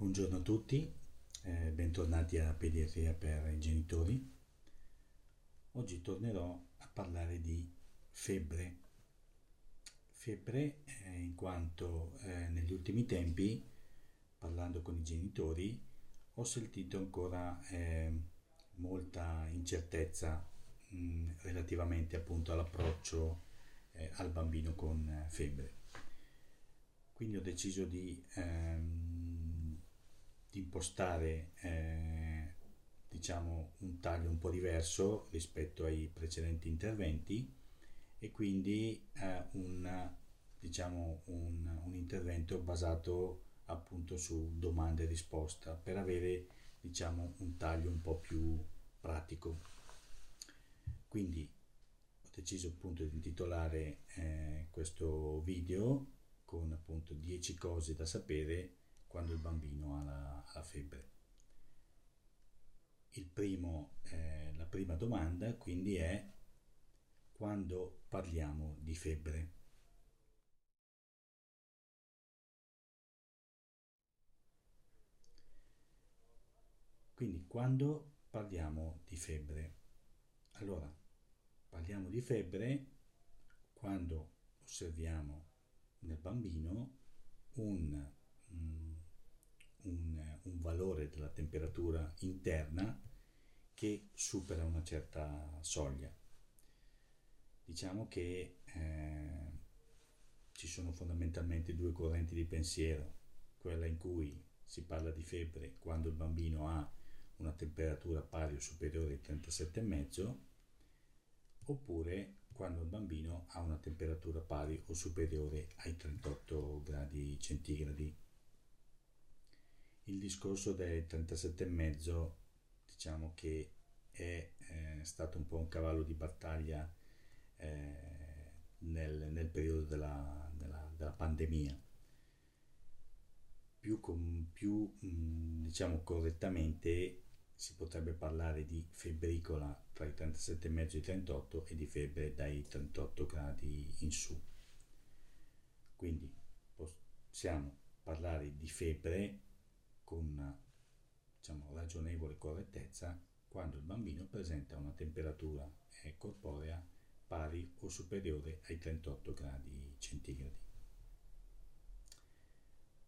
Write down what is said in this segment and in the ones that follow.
Buongiorno a tutti, eh, bentornati a Pediatria per i genitori. Oggi tornerò a parlare di febbre. Febbre eh, in quanto eh, negli ultimi tempi, parlando con i genitori, ho sentito ancora eh, molta incertezza mh, relativamente appunto all'approccio eh, al bambino con eh, febbre. Quindi ho deciso di ehm, di impostare eh, diciamo un taglio un po' diverso rispetto ai precedenti interventi e quindi eh, un, diciamo un, un, intervento basato appunto su domande e risposta per avere diciamo un taglio un po' più pratico. Quindi ho deciso appunto di intitolare eh, questo video con appunto 10 cose da sapere quando il bambino ha la, la febbre. Primo, eh, la prima domanda quindi è quando parliamo di febbre. Quindi quando parliamo di febbre? Allora, parliamo di febbre quando osserviamo nel bambino un Mm, un, un, valore della temperatura interna che supera una certa soglia. Diciamo che eh, ci sono fondamentalmente due correnti di pensiero, quella in cui si parla di febbre quando il bambino ha una temperatura pari o superiore ai 37,5 oppure quando il bambino ha una temperatura pari o superiore ai 38 gradi centigradi il discorso dei 37,5 diciamo che è eh, stato un po' un cavallo di battaglia eh, nel, nel, periodo della, della, della pandemia. Più, com, più mh, diciamo correttamente si potrebbe parlare di febbricola tra i 37,5 e i 38 e di febbre dai 38 gradi in su. Quindi possiamo parlare di febbre con diciamo, ragionevole correttezza quando il bambino presenta una temperatura corporea pari o superiore ai 38 gradi centigradi.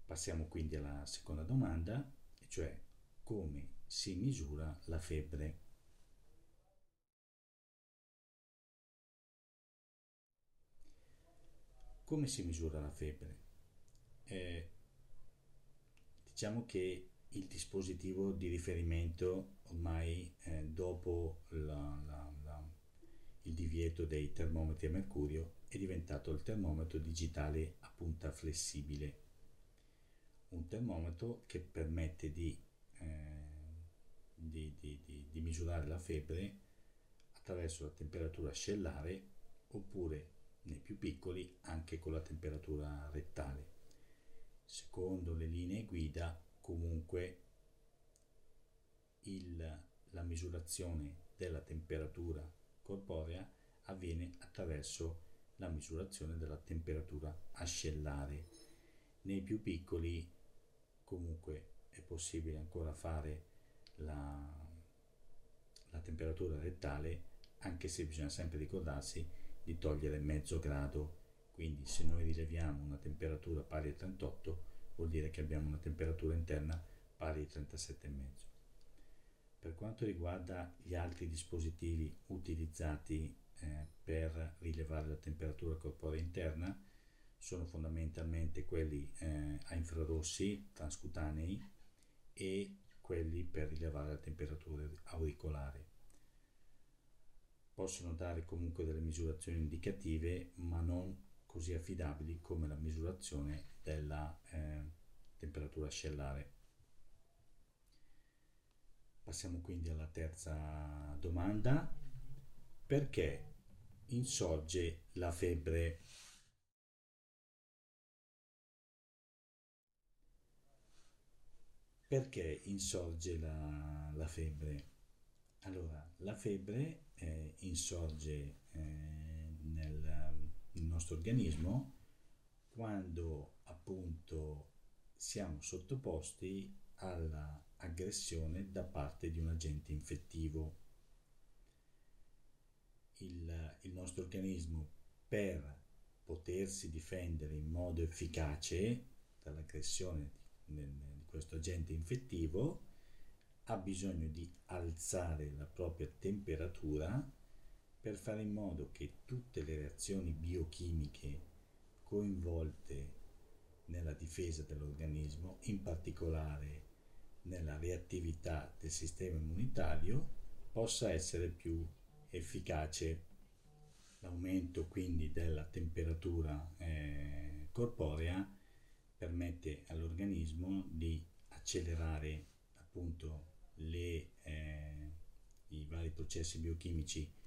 Passiamo quindi alla seconda domanda, cioè come si misura la febbre. Come si misura la febbre? Eh, Diciamo che il dispositivo di riferimento ormai eh, dopo la, la, la, il divieto dei termometri a mercurio è diventato il termometro digitale a punta flessibile, un termometro che permette di, eh, di, di, di misurare la febbre attraverso la temperatura ascellare oppure nei più piccoli anche con la temperatura rettale secondo le linee guida comunque il, la misurazione della temperatura corporea avviene attraverso la misurazione della temperatura ascellare. Nei più piccoli comunque è possibile ancora fare la, la temperatura rettale anche se bisogna sempre ricordarsi di togliere mezzo grado, quindi se noi rileviamo una temperatura pari a 38 vuol dire che abbiamo una temperatura interna pari a 37,5. Per quanto riguarda gli altri dispositivi utilizzati eh, per rilevare la temperatura corporea interna, sono fondamentalmente quelli eh, a infrarossi transcutanei e quelli per rilevare la temperatura auricolare. Possono dare comunque delle misurazioni indicative, ma non così affidabili come la misurazione della eh, temperatura ascellare. Passiamo quindi alla terza domanda. Perché insorge la febbre? Perché insorge la, la febbre? Allora, la febbre eh, insorge eh, nel nostro organismo quando appunto siamo sottoposti all'aggressione da parte di un agente infettivo. Il, il nostro organismo per potersi difendere in modo efficace dall'aggressione di, di questo agente infettivo ha bisogno di alzare la propria temperatura per fare in modo che tutte le reazioni biochimiche coinvolte nella difesa dell'organismo, in particolare nella reattività del sistema immunitario, possa essere più efficace. L'aumento quindi della temperatura eh, corporea permette all'organismo di accelerare appunto le, eh, i vari processi biochimici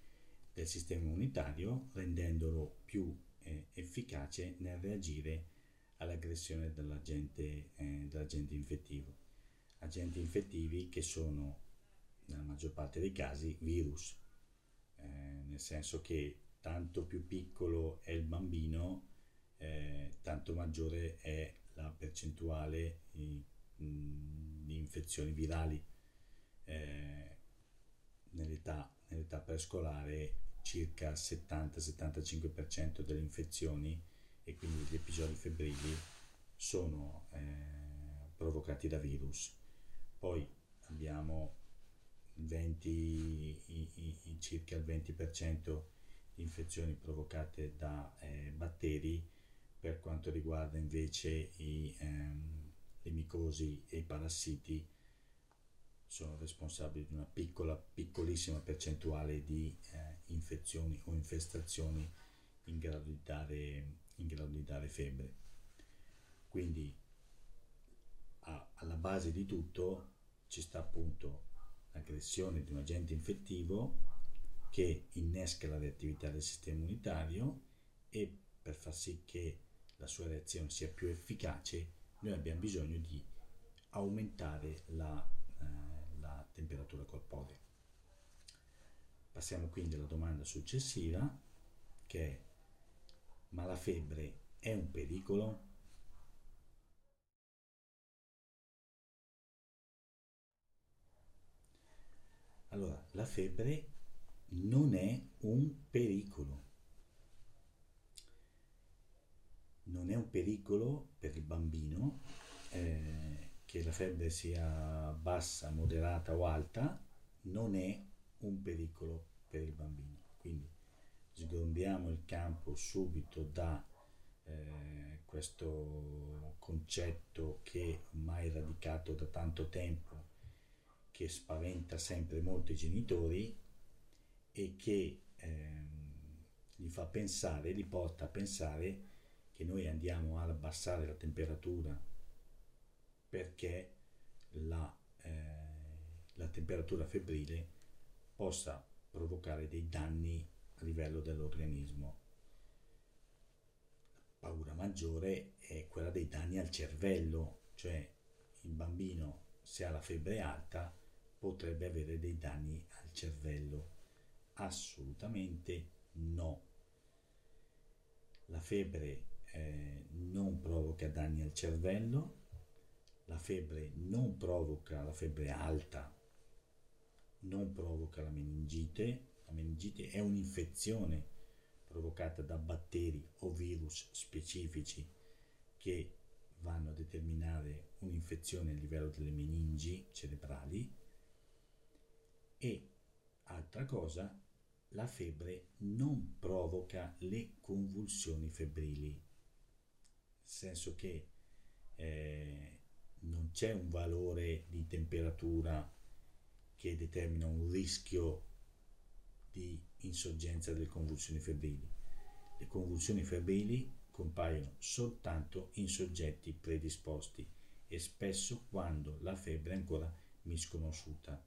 del sistema immunitario, rendendolo più eh, efficace nel reagire all'aggressione dell'agente, eh, dell'agente infettivo. Agenti infettivi che sono nella maggior parte dei casi virus, eh, nel senso che tanto più piccolo è il bambino, eh, tanto maggiore è la percentuale di, di infezioni virali. Eh, nell'età, nell'età prescolare circa 70-75% delle infezioni e quindi gli episodi febbrili sono eh, provocati da virus. Poi abbiamo 20, i, i, i, circa il 20% di infezioni provocate da eh, batteri per quanto riguarda invece i, ehm, le micosi e i parassiti sono responsabili di una piccola, piccolissima percentuale di eh, infezioni o infestazioni in grado di dare, grado di dare febbre. Quindi a, alla base di tutto ci sta appunto l'aggressione di un agente infettivo che innesca la reattività del sistema immunitario e per far sì che la sua reazione sia più efficace noi abbiamo bisogno di aumentare la temperatura corporea. Passiamo quindi alla domanda successiva che è ma la febbre è un pericolo? Allora, la febbre non è un pericolo. Non è un pericolo per il bambino. Eh, che la febbre sia bassa, moderata o alta, non è un pericolo per il bambino. Quindi sgombiamo il campo subito da eh, questo concetto che ormai è radicato da tanto tempo, che spaventa sempre molto i genitori e che ehm, gli fa pensare, li porta a pensare che noi andiamo ad abbassare la temperatura perché la, eh, la temperatura febbrile possa provocare dei danni a livello dell'organismo. La paura maggiore è quella dei danni al cervello, cioè il bambino se ha la febbre alta potrebbe avere dei danni al cervello. Assolutamente no. La febbre eh, non provoca danni al cervello, la febbre non provoca la febbre alta, non provoca la meningite, La meningite è un'infezione provocata da batteri o virus specifici che vanno a determinare un'infezione a livello delle meningi cerebrali. E altra cosa, la febbre non provoca le convulsioni febbrili, nel senso che eh, non c'è un valore di temperatura che determina un rischio di insorgenza delle convulsioni febbrili. Le convulsioni febbrili compaiono soltanto in soggetti predisposti e spesso quando la febbre è ancora misconosciuta.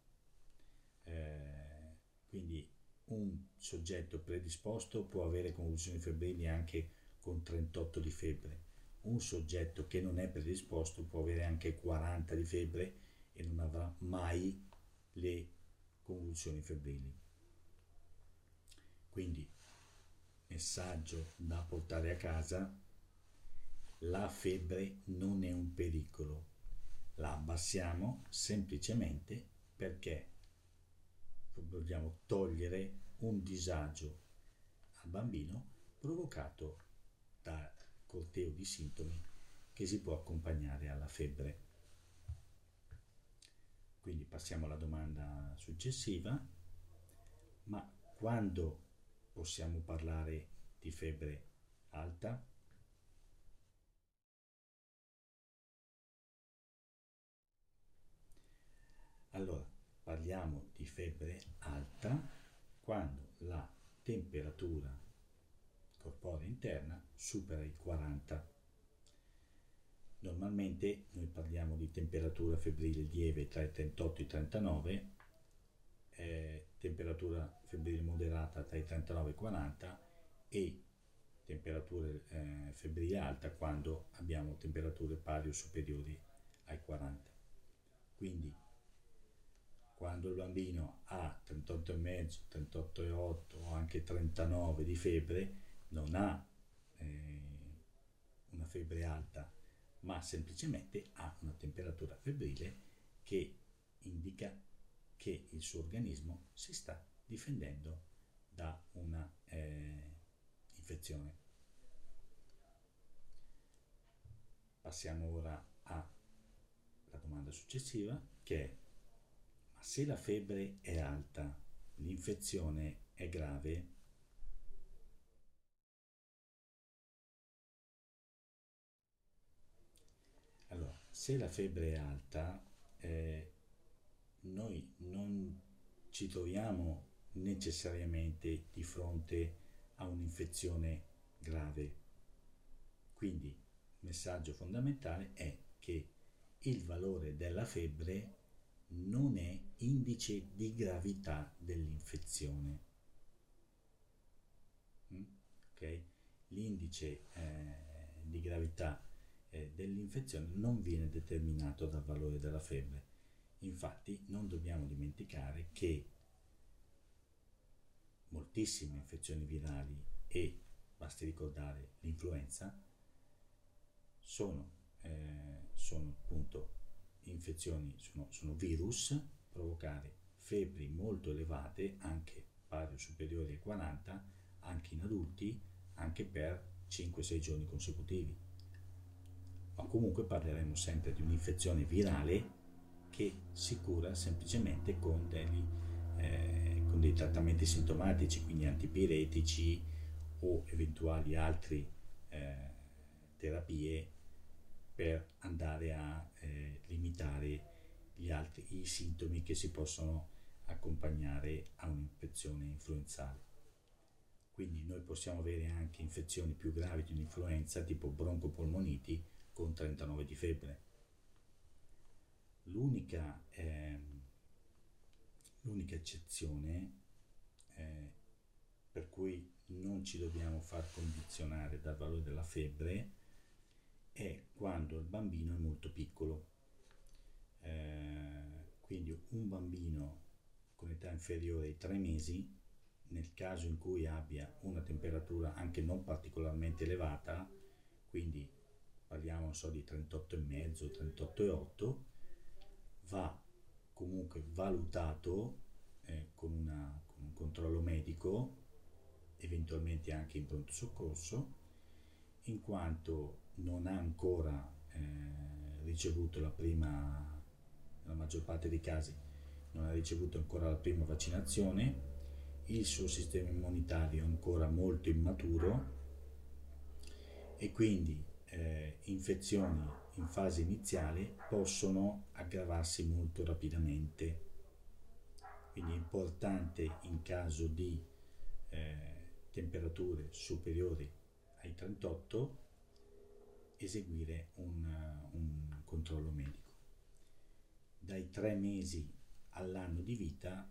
Eh, quindi un soggetto predisposto può avere convulsioni febbrili anche con 38 di febbre. Un soggetto che non è predisposto può avere anche 40 di febbre e non avrà mai le convulsioni febbrili. Quindi, messaggio da portare a casa, la febbre non è un pericolo, la abbassiamo semplicemente perché vogliamo togliere un disagio al bambino provocato da corteo di sintomi che si può accompagnare alla febbre. Quindi passiamo alla domanda successiva, ma quando possiamo parlare di febbre alta? Allora, parliamo di febbre alta quando la temperatura corporea interna supera i 40. Normalmente noi parliamo di temperatura febbrile lieve tra i 38 e i 39, eh, temperatura febbrile moderata tra i 39 e i 40 e temperatura eh, febbrile alta quando abbiamo temperature pari o superiori ai 40. Quindi quando il bambino ha 38,5, 38,8 o anche 39 di febbre, non ha eh, una febbre alta, ma semplicemente ha una temperatura febbrile che indica che il suo organismo si sta difendendo da una eh, infezione. Passiamo ora alla domanda successiva che è ma se la febbre è alta, l'infezione è grave? Se la febbre è alta, eh, noi non ci troviamo necessariamente di fronte a un'infezione grave. Quindi il messaggio fondamentale è che il valore della febbre non è indice di gravità dell'infezione. Mm? Okay? L'indice eh, di gravità dell'infezione non viene determinato dal valore della febbre. Infatti non dobbiamo dimenticare che moltissime infezioni virali e basti ricordare l'influenza sono, eh, sono appunto infezioni sono, sono virus, provocare febbri molto elevate, anche pari o superiori ai 40, anche in adulti, anche per 5-6 giorni consecutivi. Ma comunque parleremo sempre di un'infezione virale che si cura semplicemente con, degli, eh, con dei trattamenti sintomatici, quindi antipiretici o eventuali altre eh, terapie per andare a eh, limitare gli altri, i sintomi che si possono accompagnare a un'infezione influenzale. Quindi noi possiamo avere anche infezioni più gravi di un'influenza tipo broncopolmoniti con 39 di febbre. L'unica, eh, l'unica eccezione eh, per cui non ci dobbiamo far condizionare dal valore della febbre è quando il bambino è molto piccolo. Eh, quindi un bambino con età inferiore ai 3 mesi, nel caso in cui abbia una temperatura anche non particolarmente elevata, quindi parliamo so, di 38,5, 38,8, va comunque valutato eh, con, una, con un controllo medico, eventualmente anche in pronto soccorso, in quanto non ha ancora eh, ricevuto la prima, nella maggior parte dei casi, non ha ricevuto ancora la prima vaccinazione, il suo sistema immunitario è ancora molto immaturo e quindi eh, infezioni in fase iniziale possono aggravarsi molto rapidamente. Quindi è importante in caso di eh, temperature superiori ai 38 eseguire un, un controllo medico. Dai tre mesi all'anno di vita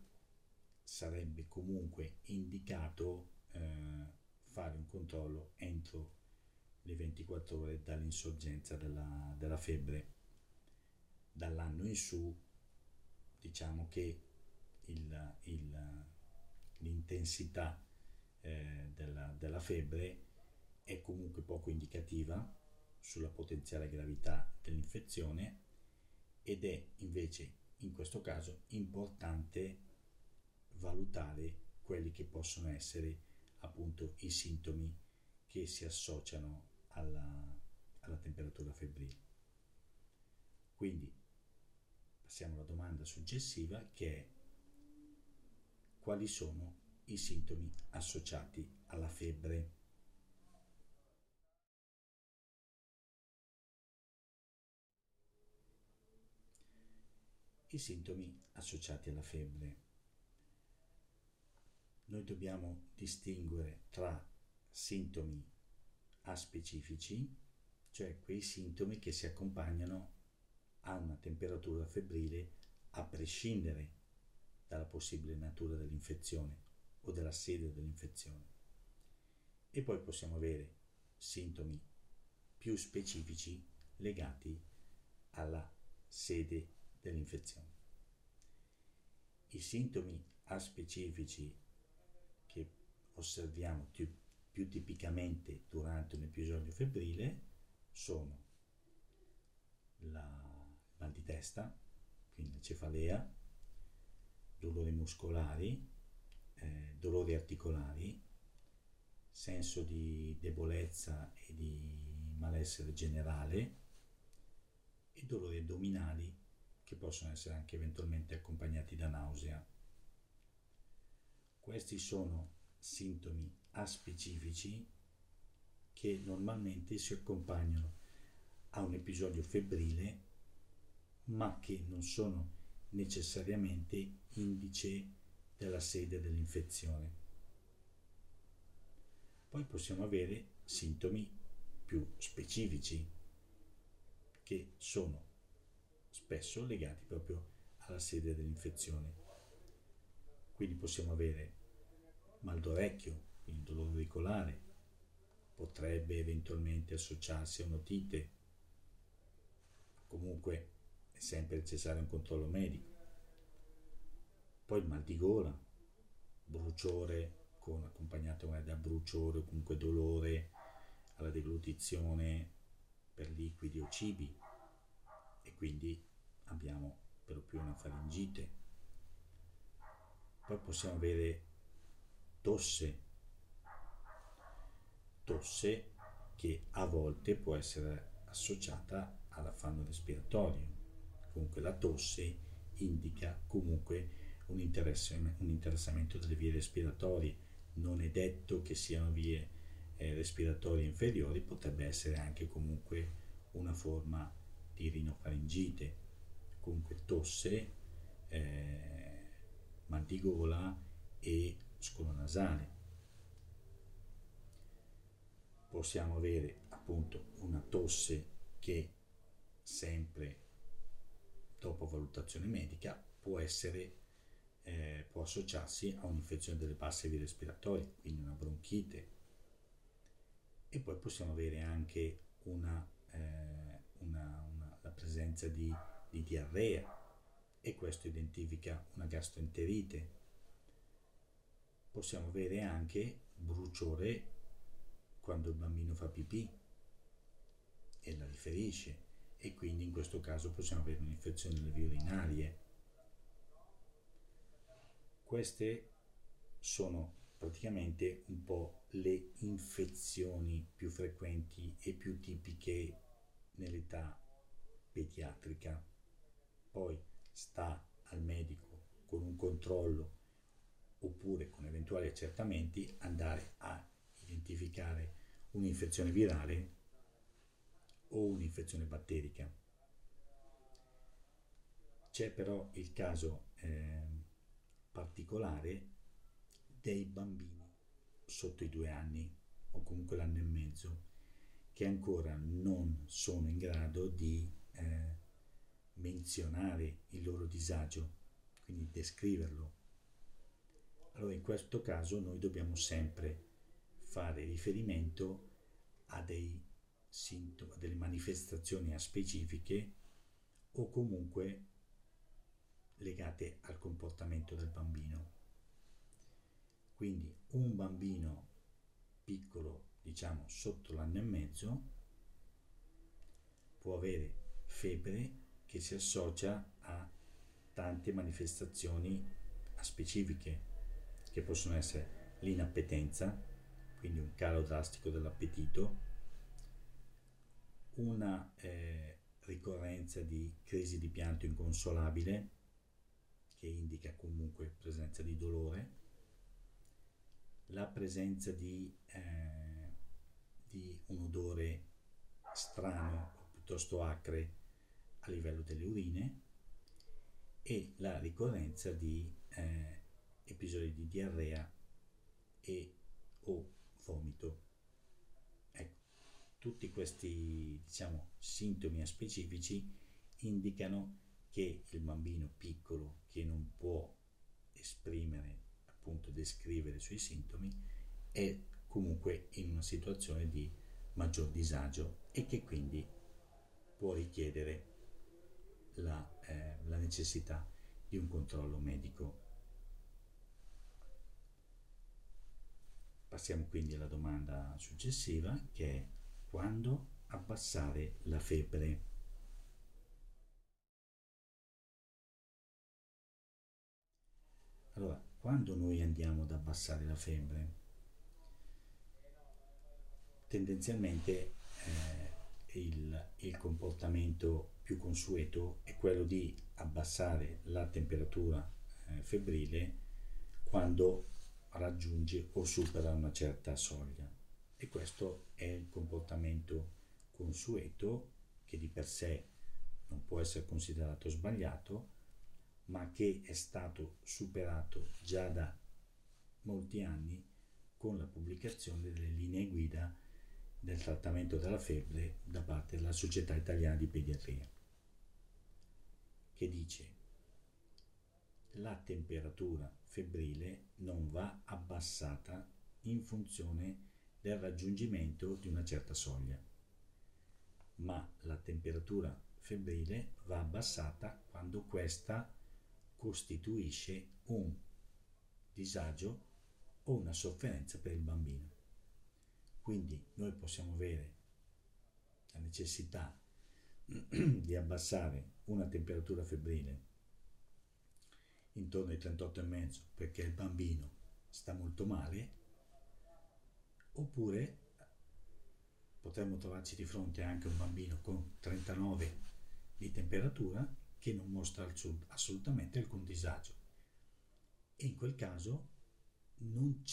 sarebbe comunque indicato eh, fare un controllo entro le 24 ore dall'insorgenza della, della febbre. Dall'anno in su diciamo che il, il, l'intensità eh, della, della febbre è comunque poco indicativa sulla potenziale gravità dell'infezione ed è invece in questo caso importante valutare quelli che possono essere appunto i sintomi che si associano alla, alla temperatura febbrile. Quindi passiamo alla domanda successiva che è quali sono i sintomi associati alla febbre. I sintomi associati alla febbre. Noi dobbiamo distinguere tra sintomi aspecifici, cioè quei sintomi che si accompagnano a una temperatura febbrile a prescindere dalla possibile natura dell'infezione o della sede dell'infezione. E poi possiamo avere sintomi più specifici legati alla sede dell'infezione. I sintomi aspecifici che osserviamo più, tipicamente durante un episodio febbrile sono la mal di testa, quindi la cefalea, dolori muscolari, eh, dolori articolari, senso di debolezza e di malessere generale e dolori addominali che possono essere anche eventualmente accompagnati da nausea. Questi sono sintomi aspecifici che normalmente si accompagnano a un episodio febbrile ma che non sono necessariamente indice della sede dell'infezione. Poi possiamo avere sintomi più specifici che sono spesso legati proprio alla sede dell'infezione. Quindi possiamo avere mal d'orecchio, quindi dolore auricolare, potrebbe eventualmente associarsi a un'otite, comunque è sempre necessario un controllo medico. Poi il mal di gola, bruciore con, accompagnato da bruciore o comunque dolore alla deglutizione per liquidi o cibi. E quindi abbiamo per lo più una faringite. Poi possiamo avere tosse, tosse che a volte può essere associata all'affanno respiratorio. Comunque la tosse indica comunque un, un interessamento delle vie respiratorie. Non è detto che siano vie eh, respiratorie inferiori, potrebbe essere anche comunque una forma di rinofaringite, comunque tosse, eh, mal di gola e scolo nasale. Possiamo avere appunto una tosse che sempre dopo valutazione medica può essere eh, può associarsi a un'infezione delle basse vie respiratorie, quindi una bronchite. E poi possiamo avere anche una, eh, una, una, la presenza di, di diarrea e questo identifica una gastroenterite. Possiamo avere anche bruciore quando il bambino fa pipì e la riferisce e quindi in questo caso possiamo avere un'infezione delle vie urinarie queste sono praticamente un po' le infezioni più frequenti e più tipiche nell'età pediatrica. Poi sta al medico con un controllo oppure con eventuali accertamenti andare a identificare un'infezione virale o un'infezione batterica. C'è però il caso eh, particolare dei bambini sotto i due anni o comunque l'anno e mezzo che ancora non sono in grado di eh, menzionare il loro disagio, quindi descriverlo. Allora in questo caso noi dobbiamo sempre fare riferimento a dei sintomi, a delle manifestazioni specifiche o comunque legate al comportamento del bambino. Quindi un bambino piccolo, diciamo sotto l'anno e mezzo, può avere febbre che si associa a tante manifestazioni specifiche, che possono essere l'inappetenza, quindi un calo drastico dell'appetito, una eh, ricorrenza di crisi di pianto inconsolabile, che indica comunque presenza di dolore, la presenza di, eh, di un odore strano o piuttosto acre a livello delle urine e la ricorrenza di eh, episodi di diarrea e o vomito. Ecco, tutti questi diciamo, sintomi specifici indicano che il bambino piccolo che non può esprimere, appunto descrivere i suoi sintomi, è comunque in una situazione di maggior disagio e che quindi può richiedere la, eh, la necessità di un controllo medico. Passiamo quindi alla domanda successiva che è quando abbassare la febbre. Allora, quando noi andiamo ad abbassare la febbre, tendenzialmente eh, il, il comportamento più consueto è quello di abbassare la temperatura eh, febbrile quando raggiunge o supera una certa soglia. E questo è il comportamento consueto che di per sé non può essere considerato sbagliato, ma che è stato superato già da molti anni con la pubblicazione delle linee guida del trattamento della febbre da parte della Società Italiana di Pediatria, che dice la temperatura febbrile non va abbassata in funzione del raggiungimento di una certa soglia, ma la temperatura febbrile va abbassata quando questa costituisce un disagio o una sofferenza per il bambino. Quindi noi possiamo avere la necessità di abbassare una temperatura febbrile intorno ai 38,5 perché il bambino sta molto male, oppure potremmo trovarci di fronte anche un bambino con 39 di temperatura che non mostra assolutamente alcun disagio. E in quel caso non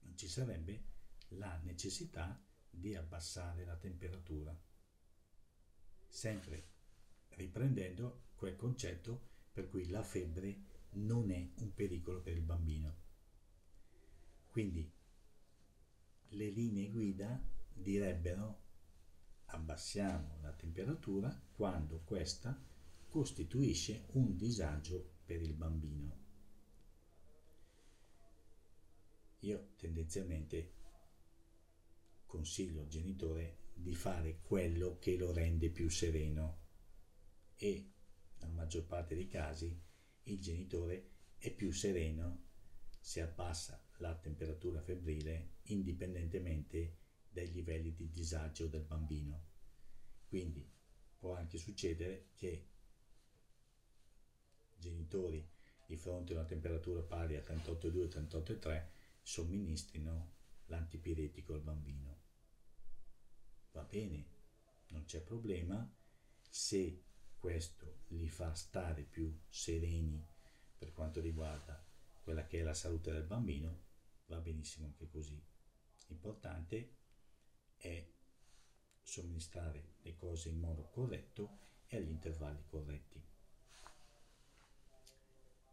non ci sarebbe la necessità di abbassare la temperatura, sempre riprendendo quel concetto per cui la febbre non è un pericolo per il bambino. Quindi le linee guida direbbero abbassiamo la temperatura quando questa costituisce un disagio per il bambino. Io tendenzialmente consiglio al genitore di fare quello che lo rende più sereno e nella maggior parte dei casi il genitore è più sereno se abbassa la temperatura febbrile indipendentemente dai livelli di disagio del bambino. Quindi può anche succedere che genitori di fronte a una temperatura pari a 38,2-38,3 somministrino l'antipiretico al bambino. Va bene, non c'è problema se questo li fa stare più sereni per quanto riguarda quella che è la salute del bambino, va benissimo anche così. L'importante è somministrare le cose in modo corretto e agli intervalli corretti.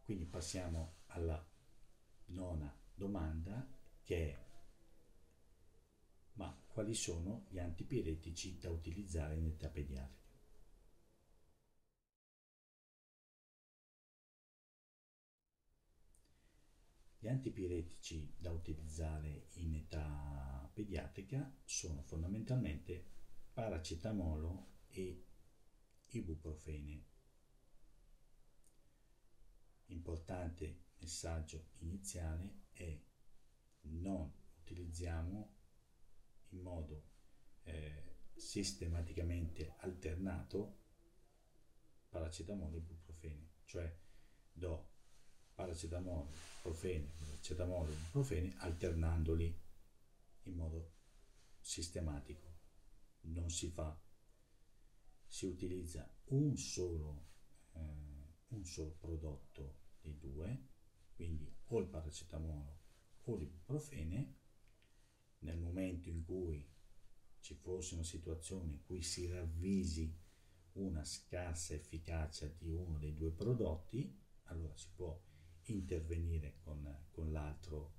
Quindi passiamo alla nona domanda che è ma quali sono gli antipiretici da utilizzare in età pediatrica? Gli antipiretici da utilizzare in età pediatrica sono fondamentalmente paracetamolo e ibuprofene. Importante messaggio iniziale è non utilizziamo in modo eh, sistematicamente alternato paracetamolo e ibuprofene, cioè do paracetamolo, profene, paracetamolo e ibuprofene alternandoli in modo sistematico. Non si fa, si utilizza un solo, eh, un solo prodotto dei due, quindi o il paracetamolo o l'ibuprofene nel momento in cui ci fosse una situazione in cui si ravvisi una scarsa efficacia di uno dei due prodotti, allora si può intervenire con, con l'altro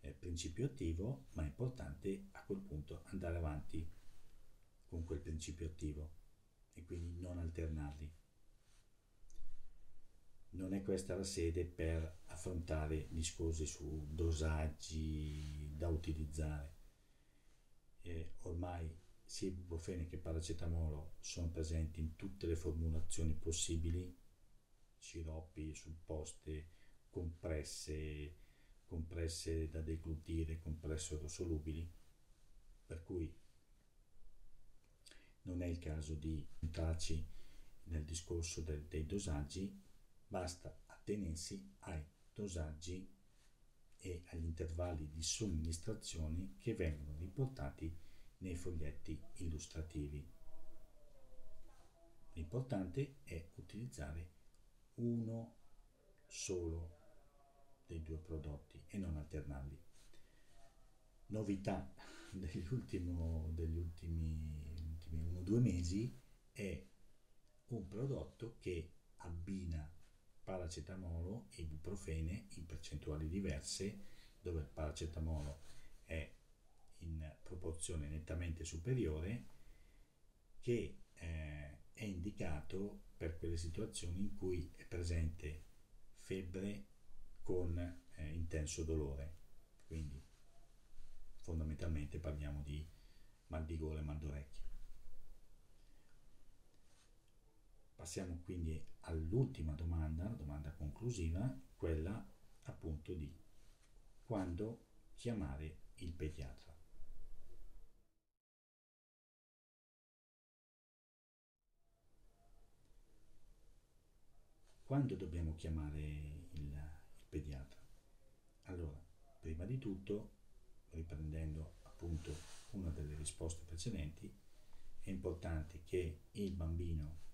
eh, principio attivo, ma è importante a quel punto andare avanti con quel principio attivo e quindi non alternarli. Non è questa la sede per affrontare discorsi su dosaggi da utilizzare eh, ormai sia ibuprofene che paracetamolo sono presenti in tutte le formulazioni possibili, sciroppi, supposte, compresse, compresse da deglutire, compresse orosolubili, per cui non è il caso di entrarci nel discorso del, dei dosaggi, basta attenersi ai dosaggi e agli intervalli di somministrazione che vengono riportati nei foglietti illustrativi. L'importante è utilizzare uno solo dei due prodotti e non alternarli. Novità degli, ultimo, degli ultimi, ultimi uno o due mesi è un prodotto che abbina paracetamolo e ibuprofene in percentuali diverse, dove il paracetamolo è in proporzione nettamente superiore, che eh, è indicato per quelle situazioni in cui è presente febbre con eh, intenso dolore. Quindi fondamentalmente parliamo di mal di gola e mal d'orecchio. Passiamo quindi all'ultima domanda, la domanda conclusiva, quella appunto di quando chiamare il pediatra. Quando dobbiamo chiamare pediatra? Allora, prima di tutto, riprendendo appunto una delle risposte precedenti, è importante che il bambino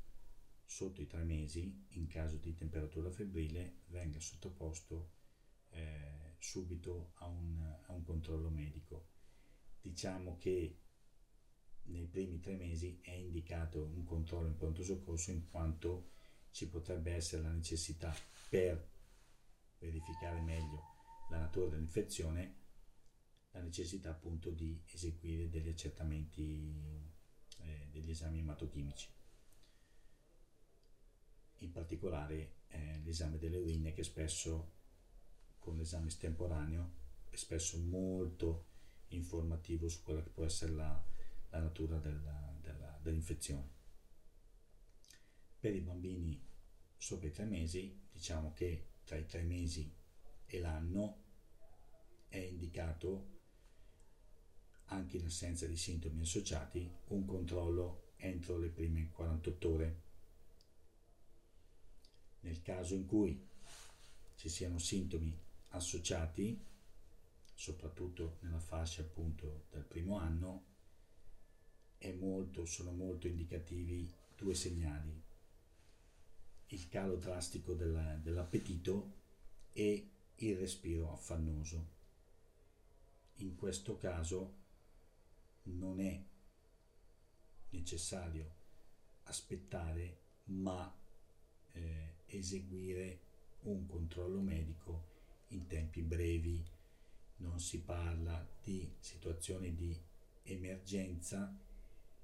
sotto i tre mesi, in caso di temperatura febbrile, venga sottoposto eh, subito a un, a un controllo medico. Diciamo che nei primi tre mesi è indicato un controllo in pronto soccorso in quanto ci potrebbe essere la necessità per verificare meglio la natura dell'infezione, la necessità appunto di eseguire degli accertamenti, eh, degli esami ematochimici in particolare eh, l'esame delle urine che spesso con l'esame estemporaneo è spesso molto informativo su quella che può essere la, la natura della, della, dell'infezione. Per i bambini sopra i tre mesi diciamo che tra i tre mesi e l'anno è indicato anche in assenza di sintomi associati un controllo entro le prime 48 ore nel caso in cui ci siano sintomi associati, soprattutto nella fascia appunto del primo anno, molto, sono molto indicativi due segnali. Il calo drastico della, dell'appetito e il respiro affannoso. In questo caso non è necessario aspettare ma eh, eseguire un controllo medico in tempi brevi. Non si parla di situazioni di emergenza,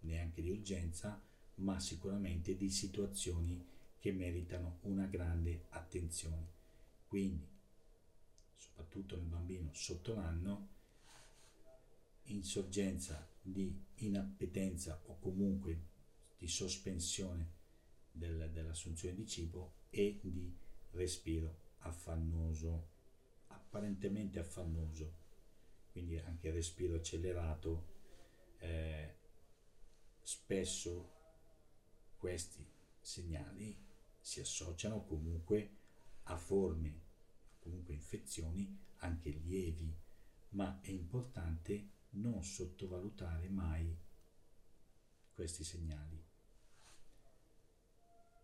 neanche di urgenza, ma sicuramente di situazioni che meritano una grande attenzione. Quindi, soprattutto nel bambino sotto l'anno, insorgenza di inappetenza o comunque di sospensione del, dell'assunzione di cibo e di respiro affannoso, apparentemente affannoso, quindi anche respiro accelerato. Eh, spesso questi segnali si associano comunque a forme, comunque infezioni anche lievi, ma è importante non sottovalutare mai questi segnali.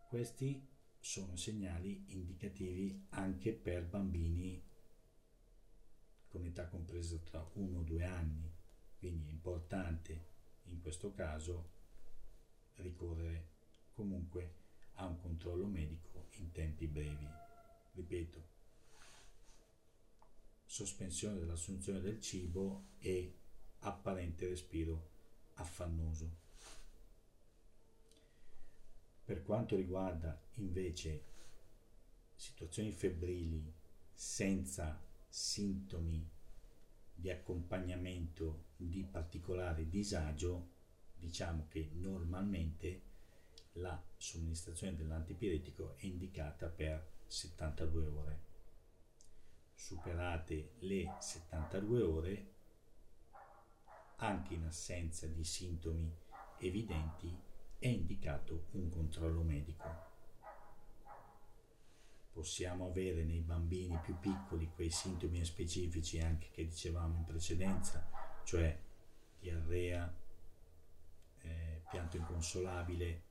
Questi sono segnali indicativi anche per bambini con età compresa tra 1 e 2 anni, quindi è importante in questo caso ricorrere comunque a un controllo medico in tempi brevi. Ripeto, sospensione dell'assunzione del cibo e apparente respiro affannoso. Per quanto riguarda invece situazioni febbrili senza sintomi di accompagnamento di particolare disagio, diciamo che normalmente la somministrazione dell'antipiretico è indicata per 72 ore. Superate le 72 ore, anche in assenza di sintomi evidenti, è indicato un controllo medico. Possiamo avere nei bambini più piccoli quei sintomi specifici anche che dicevamo in precedenza, cioè diarrea, eh, pianto inconsolabile,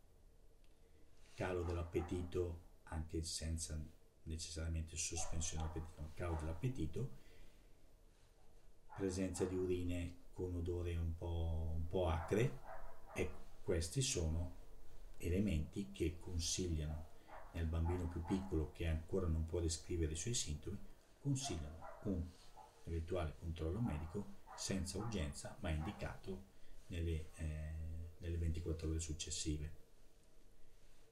calo dell'appetito anche senza necessariamente sospensione dell'appetito, calo dell'appetito, presenza di urine con odore un po', un po acre, ecco, questi sono elementi che consigliano nel bambino più piccolo che ancora non può descrivere i suoi sintomi, consigliano un eventuale controllo medico senza urgenza ma indicato nelle, eh, nelle 24 ore successive.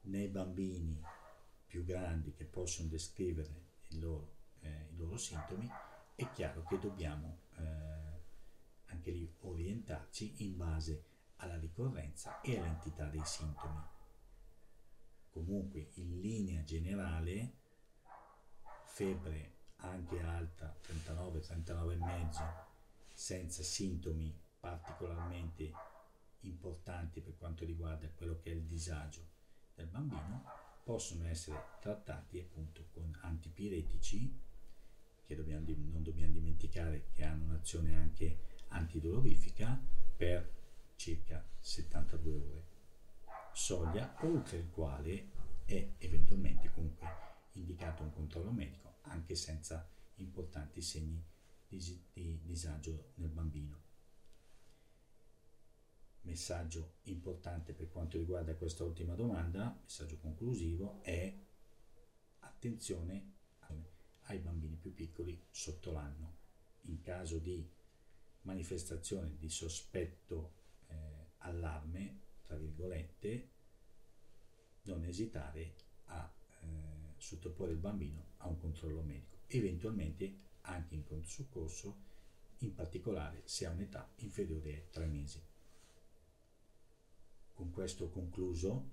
Nei bambini più grandi che possono descrivere i loro, eh, i loro sintomi, è chiaro che dobbiamo eh, anche lì orientarci in base alla ricorrenza e all'entità dei sintomi. Comunque, in linea generale, febbre anche alta, 39-39,5, senza sintomi particolarmente importanti per quanto riguarda quello che è il disagio del bambino, possono essere trattati appunto con antipiretici, che dobbiamo, non dobbiamo dimenticare che hanno un'azione anche antidolorifica, per circa 72 ore, soglia oltre il quale è eventualmente comunque indicato un controllo medico anche senza importanti segni di, di disagio nel bambino. Messaggio importante per quanto riguarda questa ultima domanda, messaggio conclusivo, è attenzione ai bambini più piccoli sotto l'anno. In caso di manifestazione di sospetto allarme, tra virgolette, non esitare a eh, sottoporre il bambino a un controllo medico, eventualmente anche in pronto soccorso, in particolare se ha un'età inferiore ai 3 mesi. Con questo concluso,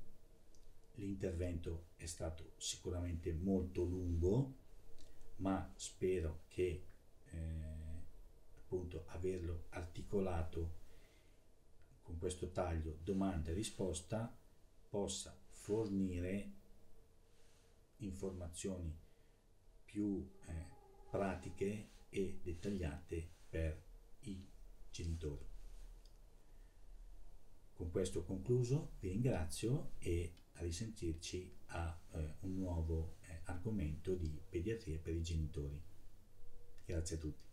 l'intervento è stato sicuramente molto lungo, ma spero che eh, appunto averlo articolato con questo taglio domanda e risposta possa fornire informazioni più eh, pratiche e dettagliate per i genitori. Con questo concluso, vi ringrazio e a risentirci a eh, un nuovo eh, argomento di pediatria per i genitori. Grazie a tutti.